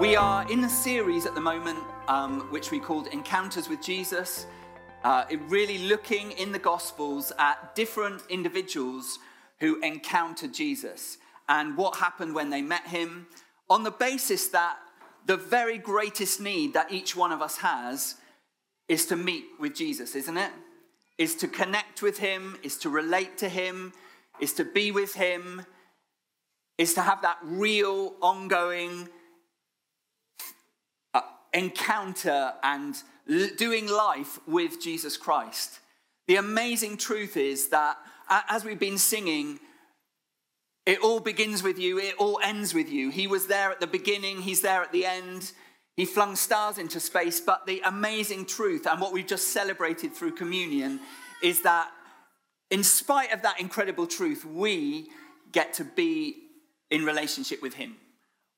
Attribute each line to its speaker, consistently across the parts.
Speaker 1: We are in a series at the moment, um, which we called Encounters with Jesus. Uh, really looking in the Gospels at different individuals who encountered Jesus and what happened when they met him, on the basis that the very greatest need that each one of us has is to meet with Jesus, isn't it? Is to connect with him, is to relate to him, is to be with him, is to have that real, ongoing encounter and doing life with Jesus Christ. The amazing truth is that as we've been singing, it all begins with you, it all ends with you. He was there at the beginning, he's there at the end. He flung stars into space, but the amazing truth and what we've just celebrated through communion is that in spite of that incredible truth, we get to be in relationship with him.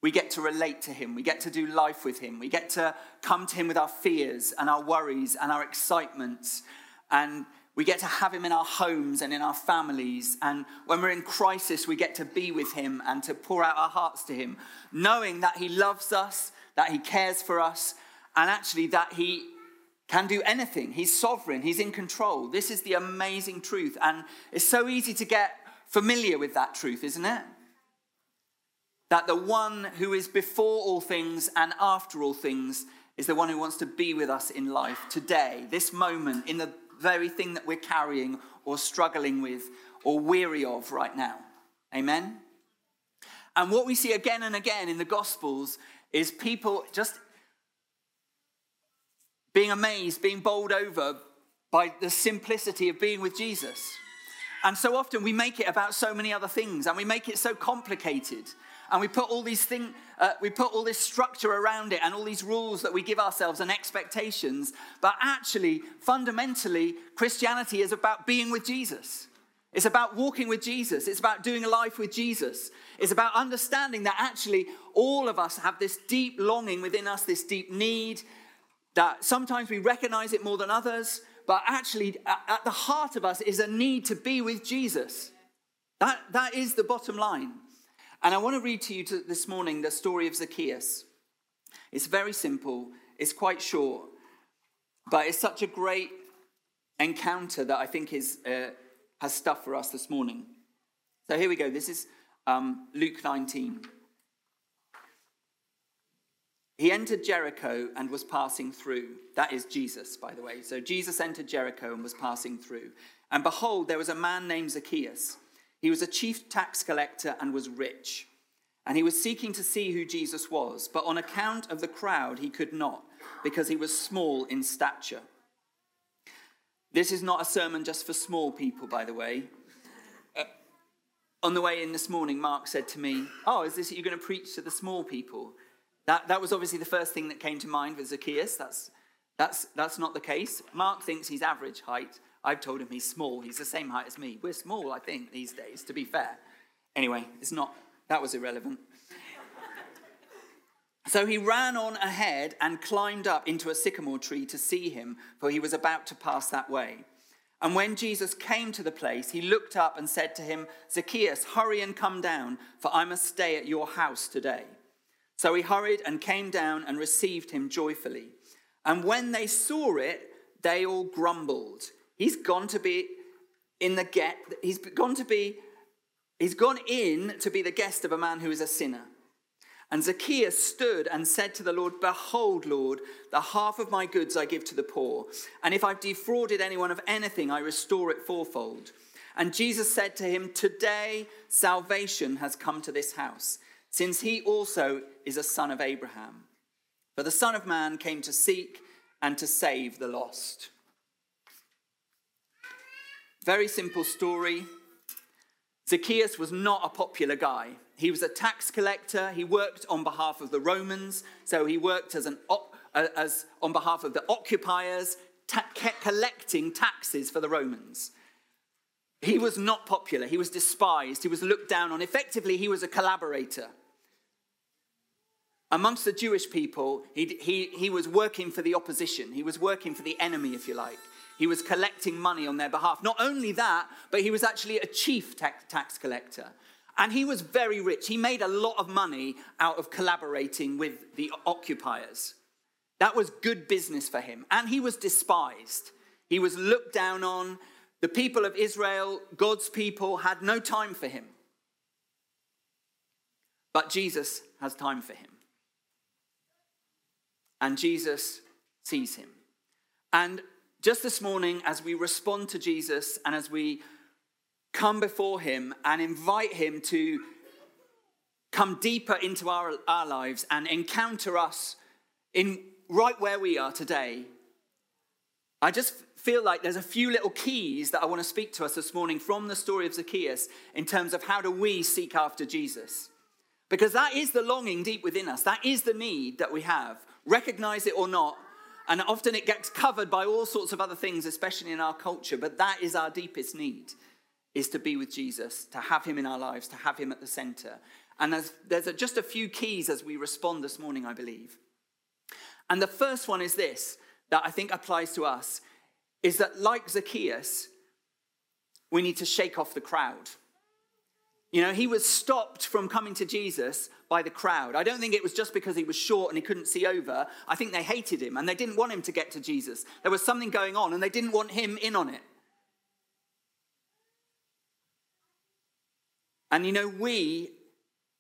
Speaker 1: We get to relate to him. We get to do life with him. We get to come to him with our fears and our worries and our excitements. And we get to have him in our homes and in our families. And when we're in crisis, we get to be with him and to pour out our hearts to him, knowing that he loves us, that he cares for us, and actually that he can do anything. He's sovereign, he's in control. This is the amazing truth. And it's so easy to get familiar with that truth, isn't it? That the one who is before all things and after all things is the one who wants to be with us in life today, this moment, in the very thing that we're carrying or struggling with or weary of right now. Amen? And what we see again and again in the Gospels is people just being amazed, being bowled over by the simplicity of being with Jesus. And so often we make it about so many other things and we make it so complicated and we put all these things, uh, we put all this structure around it and all these rules that we give ourselves and expectations. But actually, fundamentally, Christianity is about being with Jesus. It's about walking with Jesus. It's about doing a life with Jesus. It's about understanding that actually all of us have this deep longing within us, this deep need, that sometimes we recognize it more than others, but actually at the heart of us is a need to be with Jesus. That, that is the bottom line. And I want to read to you this morning the story of Zacchaeus. It's very simple, it's quite short, but it's such a great encounter that I think is, uh, has stuff for us this morning. So here we go. This is um, Luke 19. He entered Jericho and was passing through. That is Jesus, by the way. So Jesus entered Jericho and was passing through. And behold, there was a man named Zacchaeus. He was a chief tax collector and was rich. And he was seeking to see who Jesus was, but on account of the crowd, he could not, because he was small in stature. This is not a sermon just for small people, by the way. Uh, on the way in this morning, Mark said to me, Oh, is this you're going to preach to the small people? That, that was obviously the first thing that came to mind with Zacchaeus. That's, that's, that's not the case. Mark thinks he's average height. I've told him he's small. He's the same height as me. We're small, I think, these days, to be fair. Anyway, it's not, that was irrelevant. So he ran on ahead and climbed up into a sycamore tree to see him, for he was about to pass that way. And when Jesus came to the place, he looked up and said to him, Zacchaeus, hurry and come down, for I must stay at your house today. So he hurried and came down and received him joyfully. And when they saw it, they all grumbled. He's gone to be in the get, he's gone to be, he's gone in to be the guest of a man who is a sinner. And Zacchaeus stood and said to the Lord, Behold, Lord, the half of my goods I give to the poor. And if I've defrauded anyone of anything, I restore it fourfold. And Jesus said to him, Today salvation has come to this house, since he also is a son of Abraham. For the Son of Man came to seek and to save the lost. Very simple story. Zacchaeus was not a popular guy. He was a tax collector. He worked on behalf of the Romans. So he worked as, an, as on behalf of the occupiers, ta- collecting taxes for the Romans. He was not popular. He was despised. He was looked down on. Effectively, he was a collaborator. Amongst the Jewish people, he, he, he was working for the opposition. He was working for the enemy, if you like. He was collecting money on their behalf. Not only that, but he was actually a chief tax collector. And he was very rich. He made a lot of money out of collaborating with the occupiers. That was good business for him. And he was despised. He was looked down on. The people of Israel, God's people, had no time for him. But Jesus has time for him. And Jesus sees him. And just this morning, as we respond to Jesus and as we come before him and invite him to come deeper into our, our lives and encounter us in right where we are today, I just feel like there's a few little keys that I want to speak to us this morning from the story of Zacchaeus in terms of how do we seek after Jesus. Because that is the longing deep within us. That is the need that we have. Recognize it or not. And often it gets covered by all sorts of other things, especially in our culture. But that is our deepest need, is to be with Jesus, to have him in our lives, to have him at the center. And there's, there's a, just a few keys as we respond this morning, I believe. And the first one is this, that I think applies to us, is that like Zacchaeus, we need to shake off the crowd. You know, he was stopped from coming to Jesus by the crowd. I don't think it was just because he was short and he couldn't see over. I think they hated him and they didn't want him to get to Jesus. There was something going on and they didn't want him in on it. And you know, we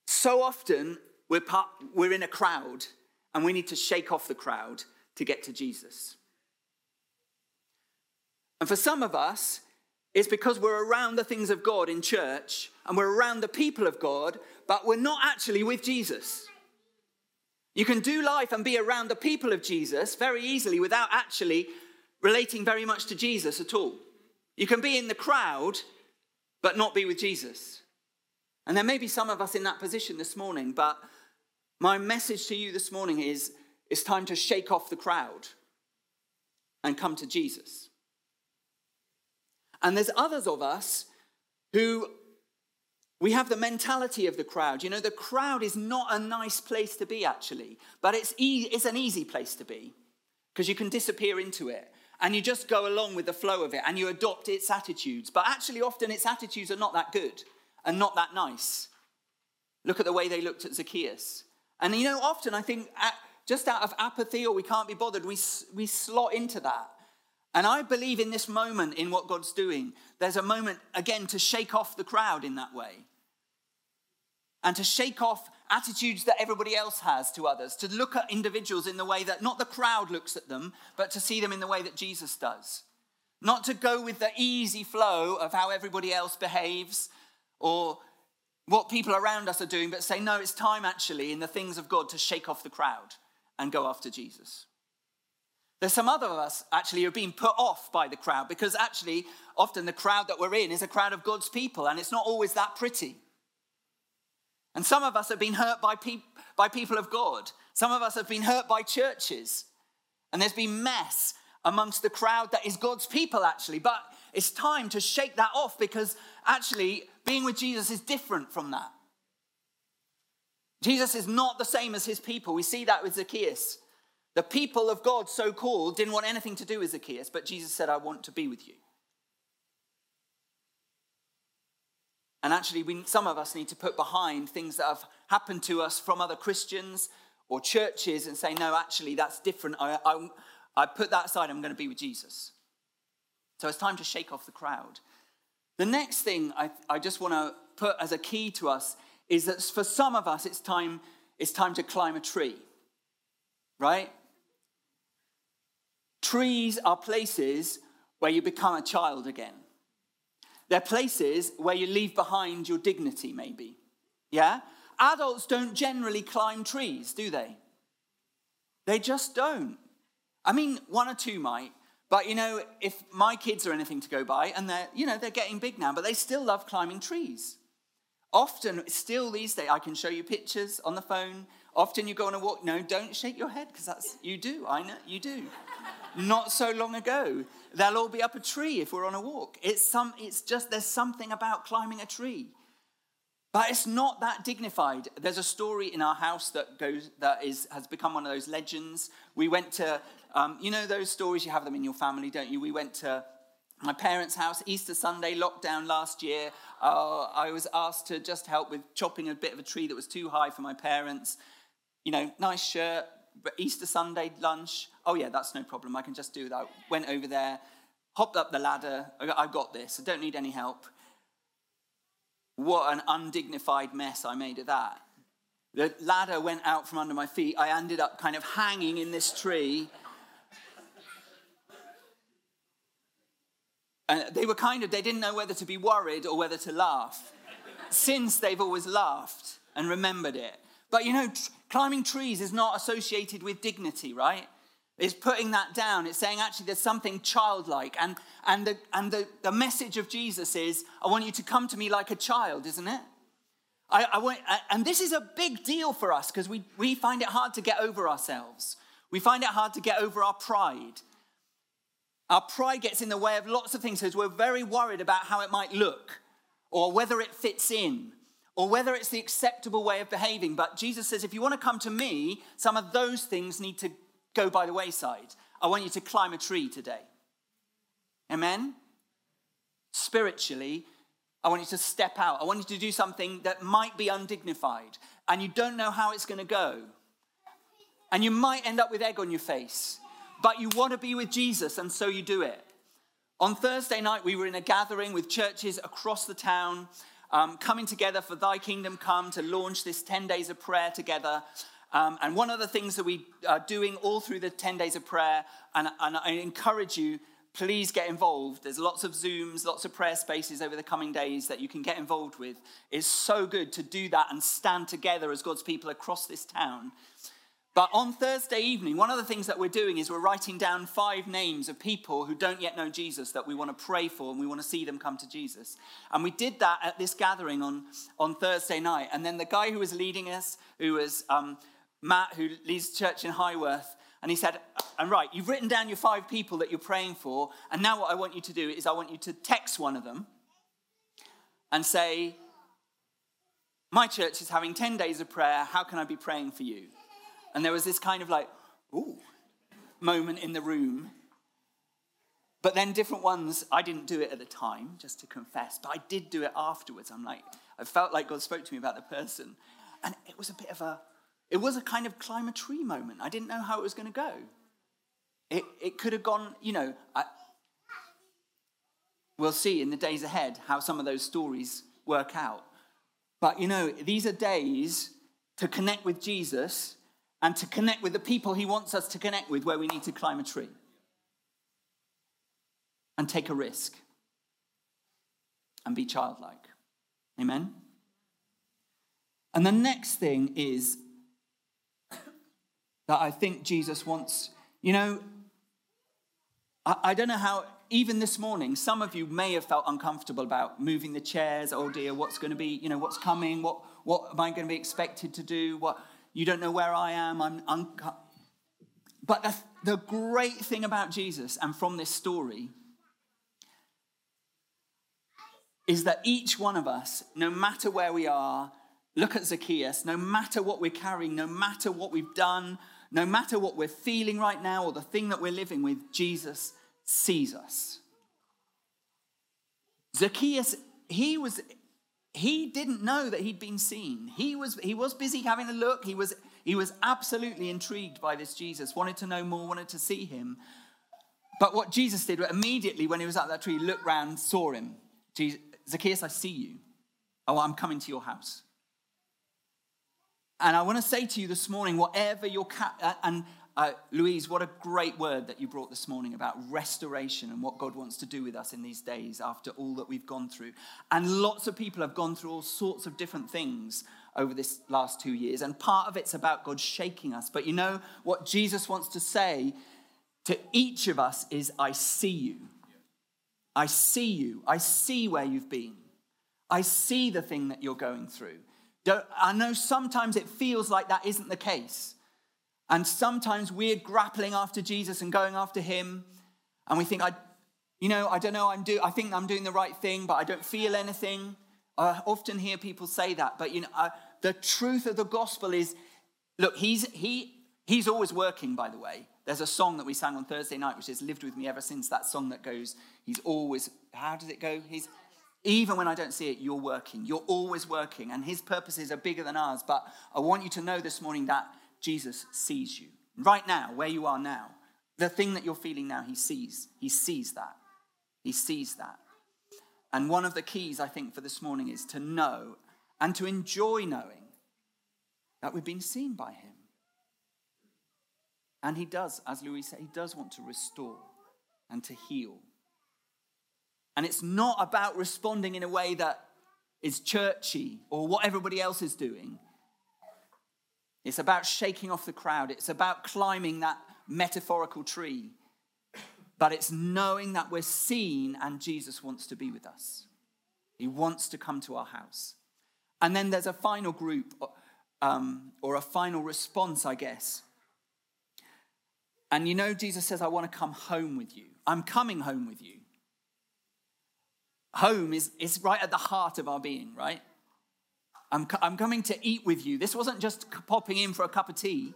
Speaker 1: so often we're, part, we're in a crowd and we need to shake off the crowd to get to Jesus. And for some of us, it's because we're around the things of God in church and we're around the people of God, but we're not actually with Jesus. You can do life and be around the people of Jesus very easily without actually relating very much to Jesus at all. You can be in the crowd, but not be with Jesus. And there may be some of us in that position this morning, but my message to you this morning is it's time to shake off the crowd and come to Jesus. And there's others of us who we have the mentality of the crowd. You know, the crowd is not a nice place to be, actually, but it's, e- it's an easy place to be because you can disappear into it and you just go along with the flow of it and you adopt its attitudes. But actually, often its attitudes are not that good and not that nice. Look at the way they looked at Zacchaeus. And you know, often I think just out of apathy or we can't be bothered, we, we slot into that. And I believe in this moment, in what God's doing, there's a moment, again, to shake off the crowd in that way. And to shake off attitudes that everybody else has to others, to look at individuals in the way that not the crowd looks at them, but to see them in the way that Jesus does. Not to go with the easy flow of how everybody else behaves or what people around us are doing, but say, no, it's time actually in the things of God to shake off the crowd and go after Jesus. There's some other of us actually who are being put off by the crowd because actually, often the crowd that we're in is a crowd of God's people and it's not always that pretty. And some of us have been hurt by, pe- by people of God. Some of us have been hurt by churches. And there's been mess amongst the crowd that is God's people, actually. But it's time to shake that off because actually, being with Jesus is different from that. Jesus is not the same as his people. We see that with Zacchaeus. The people of God, so called, didn't want anything to do with Zacchaeus, but Jesus said, I want to be with you. And actually, we, some of us need to put behind things that have happened to us from other Christians or churches and say, no, actually, that's different. I, I, I put that aside, I'm going to be with Jesus. So it's time to shake off the crowd. The next thing I, I just want to put as a key to us is that for some of us, it's time, it's time to climb a tree, right? Trees are places where you become a child again. They're places where you leave behind your dignity, maybe. Yeah? Adults don't generally climb trees, do they? They just don't. I mean, one or two might. But you know, if my kids are anything to go by, and they're, you know, they're getting big now, but they still love climbing trees. Often, still these days, I can show you pictures on the phone. Often you go on a walk. No, don't shake your head because that's you do. I know you do not so long ago. They'll all be up a tree if we're on a walk. It's, some, it's just, there's something about climbing a tree. But it's not that dignified. There's a story in our house that goes that is has become one of those legends. We went to, um, you know, those stories you have them in your family, don't you? We went to my parents' house, Easter Sunday, lockdown last year. Uh, I was asked to just help with chopping a bit of a tree that was too high for my parents. You know, nice shirt, but Easter Sunday lunch. Oh, yeah, that's no problem. I can just do that. Went over there, hopped up the ladder. I've got this. I don't need any help. What an undignified mess I made of that. The ladder went out from under my feet. I ended up kind of hanging in this tree And they were kind of, they didn't know whether to be worried or whether to laugh. Since they've always laughed and remembered it. But you know, t- climbing trees is not associated with dignity, right? It's putting that down. It's saying actually there's something childlike. And, and, the, and the, the message of Jesus is, I want you to come to me like a child, isn't it? I, I want, uh, and this is a big deal for us because we, we find it hard to get over ourselves. We find it hard to get over our pride. Our pride gets in the way of lots of things because we're very worried about how it might look or whether it fits in or whether it's the acceptable way of behaving. But Jesus says, if you want to come to me, some of those things need to go by the wayside. I want you to climb a tree today. Amen? Spiritually, I want you to step out. I want you to do something that might be undignified and you don't know how it's going to go. And you might end up with egg on your face but you want to be with Jesus, and so you do it. On Thursday night, we were in a gathering with churches across the town, um, coming together for Thy Kingdom Come to launch this 10 days of prayer together. Um, and one of the things that we are doing all through the 10 days of prayer, and, and I encourage you, please get involved. There's lots of Zooms, lots of prayer spaces over the coming days that you can get involved with. It's so good to do that and stand together as God's people across this town but on Thursday evening, one of the things that we're doing is we're writing down five names of people who don't yet know Jesus that we want to pray for and we want to see them come to Jesus. And we did that at this gathering on, on Thursday night. And then the guy who was leading us, who was um, Matt, who leads church in Highworth, and he said, And right, you've written down your five people that you're praying for. And now what I want you to do is I want you to text one of them and say, My church is having 10 days of prayer. How can I be praying for you? And there was this kind of like, ooh, moment in the room. But then different ones, I didn't do it at the time, just to confess, but I did do it afterwards. I'm like, I felt like God spoke to me about the person. And it was a bit of a, it was a kind of climb a tree moment. I didn't know how it was going to go. It, it could have gone, you know, I, we'll see in the days ahead how some of those stories work out. But, you know, these are days to connect with Jesus and to connect with the people he wants us to connect with where we need to climb a tree and take a risk and be childlike. Amen? And the next thing is that I think Jesus wants, you know, I, I, don't know how, even this morning, some of you may have felt uncomfortable about moving the chairs. Oh dear, what's going to be, you know, what's coming? What, what am I going to be expected to do? What, you don't know where I am. I'm uncut. But the, the great thing about Jesus and from this story is that each one of us, no matter where we are, look at Zacchaeus, no matter what we're carrying, no matter what we've done, no matter what we're feeling right now or the thing that we're living with, Jesus sees us. Zacchaeus, he was he didn't know that he'd been seen. He was, he was busy having a look. He was, he was absolutely intrigued by this Jesus, wanted to know more, wanted to see him. But what Jesus did immediately when he was at that tree, looked round, saw him. Jesus, Zacchaeus, I see you. Oh, I'm coming to your house. And I want to say to you this morning, whatever your cat, uh, and uh, Louise, what a great word that you brought this morning about restoration and what God wants to do with us in these days after all that we've gone through. And lots of people have gone through all sorts of different things over this last two years. And part of it's about God shaking us. But you know what Jesus wants to say to each of us is, I see you. I see you. I see where you've been. I see the thing that you're going through. I know sometimes it feels like that isn't the case. And sometimes we're grappling after Jesus and going after him, and we think, I, you know, I don't know, I'm do, I think I'm doing the right thing, but I don't feel anything. I often hear people say that, but you know, uh, the truth of the gospel is, look, he's he he's always working, by the way, There's a song that we sang on Thursday night, which has lived with me ever since. That song that goes, He's always, how does it go? He's, even when I don't see it, you're working. You're always working, and His purposes are bigger than ours. But I want you to know this morning that Jesus sees you. Right now, where you are now, the thing that you're feeling now, He sees. He sees that. He sees that. And one of the keys, I think, for this morning is to know and to enjoy knowing that we've been seen by Him. And He does, as Louis said, He does want to restore and to heal. And it's not about responding in a way that is churchy or what everybody else is doing. It's about shaking off the crowd. It's about climbing that metaphorical tree. But it's knowing that we're seen and Jesus wants to be with us. He wants to come to our house. And then there's a final group um, or a final response, I guess. And you know, Jesus says, I want to come home with you. I'm coming home with you. Home is, is right at the heart of our being, right? I'm, I'm coming to eat with you. This wasn't just popping in for a cup of tea.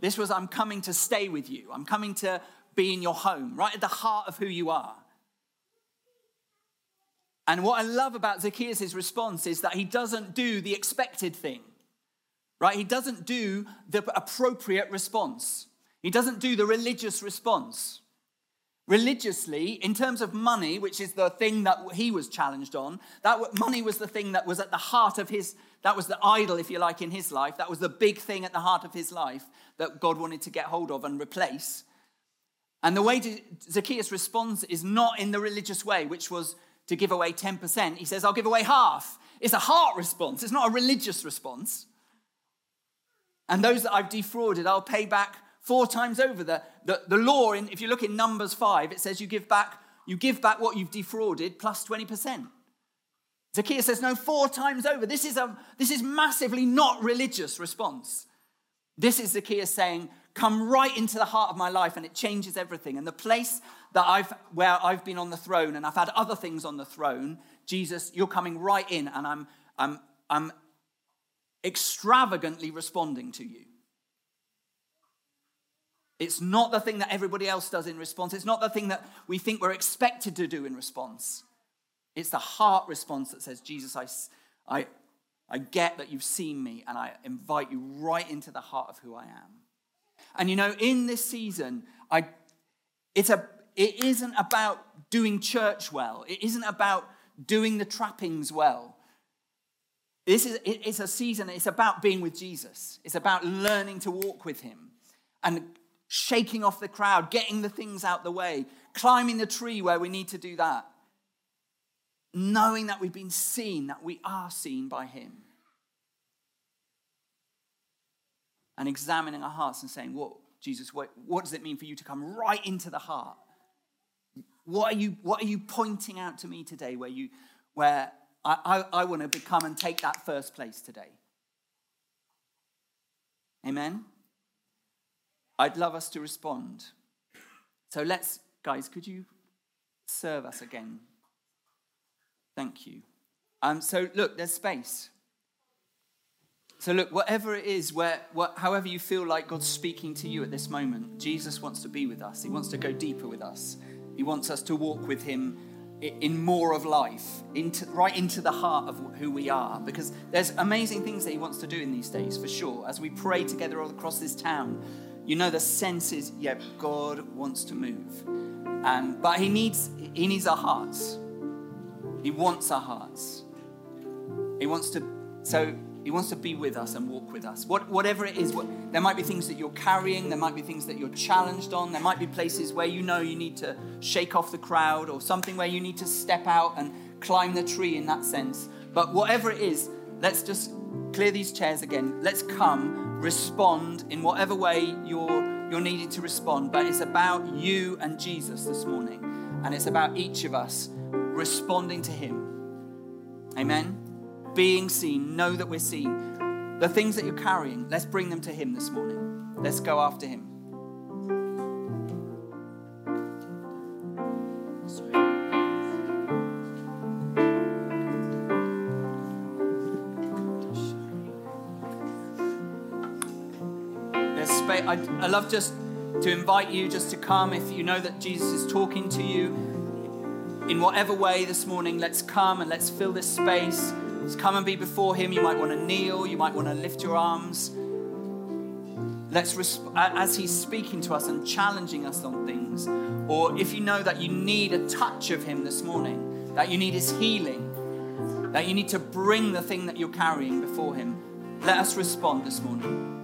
Speaker 1: This was, I'm coming to stay with you. I'm coming to be in your home, right at the heart of who you are. And what I love about Zacchaeus' response is that he doesn't do the expected thing, right? He doesn't do the appropriate response, he doesn't do the religious response. Religiously, in terms of money, which is the thing that he was challenged on, that money was the thing that was at the heart of his, that was the idol, if you like, in his life. That was the big thing at the heart of his life that God wanted to get hold of and replace. And the way Zacchaeus responds is not in the religious way, which was to give away 10%. He says, I'll give away half. It's a heart response, it's not a religious response. And those that I've defrauded, I'll pay back four times over. The, the, the law, in, if you look in Numbers 5, it says you give back, you give back what you've defrauded plus 20%. Zacchaeus says, no, four times over. This is, a, this is massively not religious response. This is Zacchaeus saying, come right into the heart of my life and it changes everything. And the place that I've, where I've been on the throne and I've had other things on the throne, Jesus, you're coming right in and I'm, I'm, I'm extravagantly responding to you. It's not the thing that everybody else does in response. It's not the thing that we think we're expected to do in response. It's the heart response that says, Jesus, I, I, I get that you've seen me and I invite you right into the heart of who I am. And you know, in this season, I, it's a, it isn't about doing church well, it isn't about doing the trappings well. This is it's a season, it's about being with Jesus. It's about learning to walk with him and shaking off the crowd, getting the things out the way, climbing the tree where we need to do that. Knowing that we've been seen, that we are seen by him. And examining our hearts and saying, What, Jesus, what, what does it mean for you to come right into the heart? What are you, what are you pointing out to me today where, you, where I, I, I want to become and take that first place today? Amen? I'd love us to respond. So let's, guys, could you serve us again? Thank you. Um, so look, there's space. So look, whatever it is, where, what, however you feel like God's speaking to you at this moment, Jesus wants to be with us. He wants to go deeper with us. He wants us to walk with Him in more of life, into, right into the heart of who we are. Because there's amazing things that He wants to do in these days, for sure. As we pray together all across this town, you know the sense is, yeah, God wants to move. Um, but he needs, he needs our hearts. He wants our hearts. He wants to, so he wants to be with us and walk with us. What, whatever it is, what, there might be things that you're carrying, there might be things that you're challenged on, there might be places where you know you need to shake off the crowd or something where you need to step out and climb the tree in that sense. But whatever it is, let's just clear these chairs again. Let's come respond in whatever way you're, you're needing to respond. But it's about you and Jesus this morning. And it's about each of us responding to Him. Amen? Being seen, know that we're seen. The things that you're carrying, let's bring them to Him this morning. Let's go after Him. I, love just to invite you just to come if you know that Jesus is talking to you in whatever way this morning. Let's come and let's fill this space. Let's come and be before Him. You might want to kneel, you might want to lift your arms. Let's, resp- as He's speaking to us and challenging us on things, or if you know that you need a touch of Him this morning, that you need His healing, that you need to bring the thing that you're carrying before Him, let us respond this morning.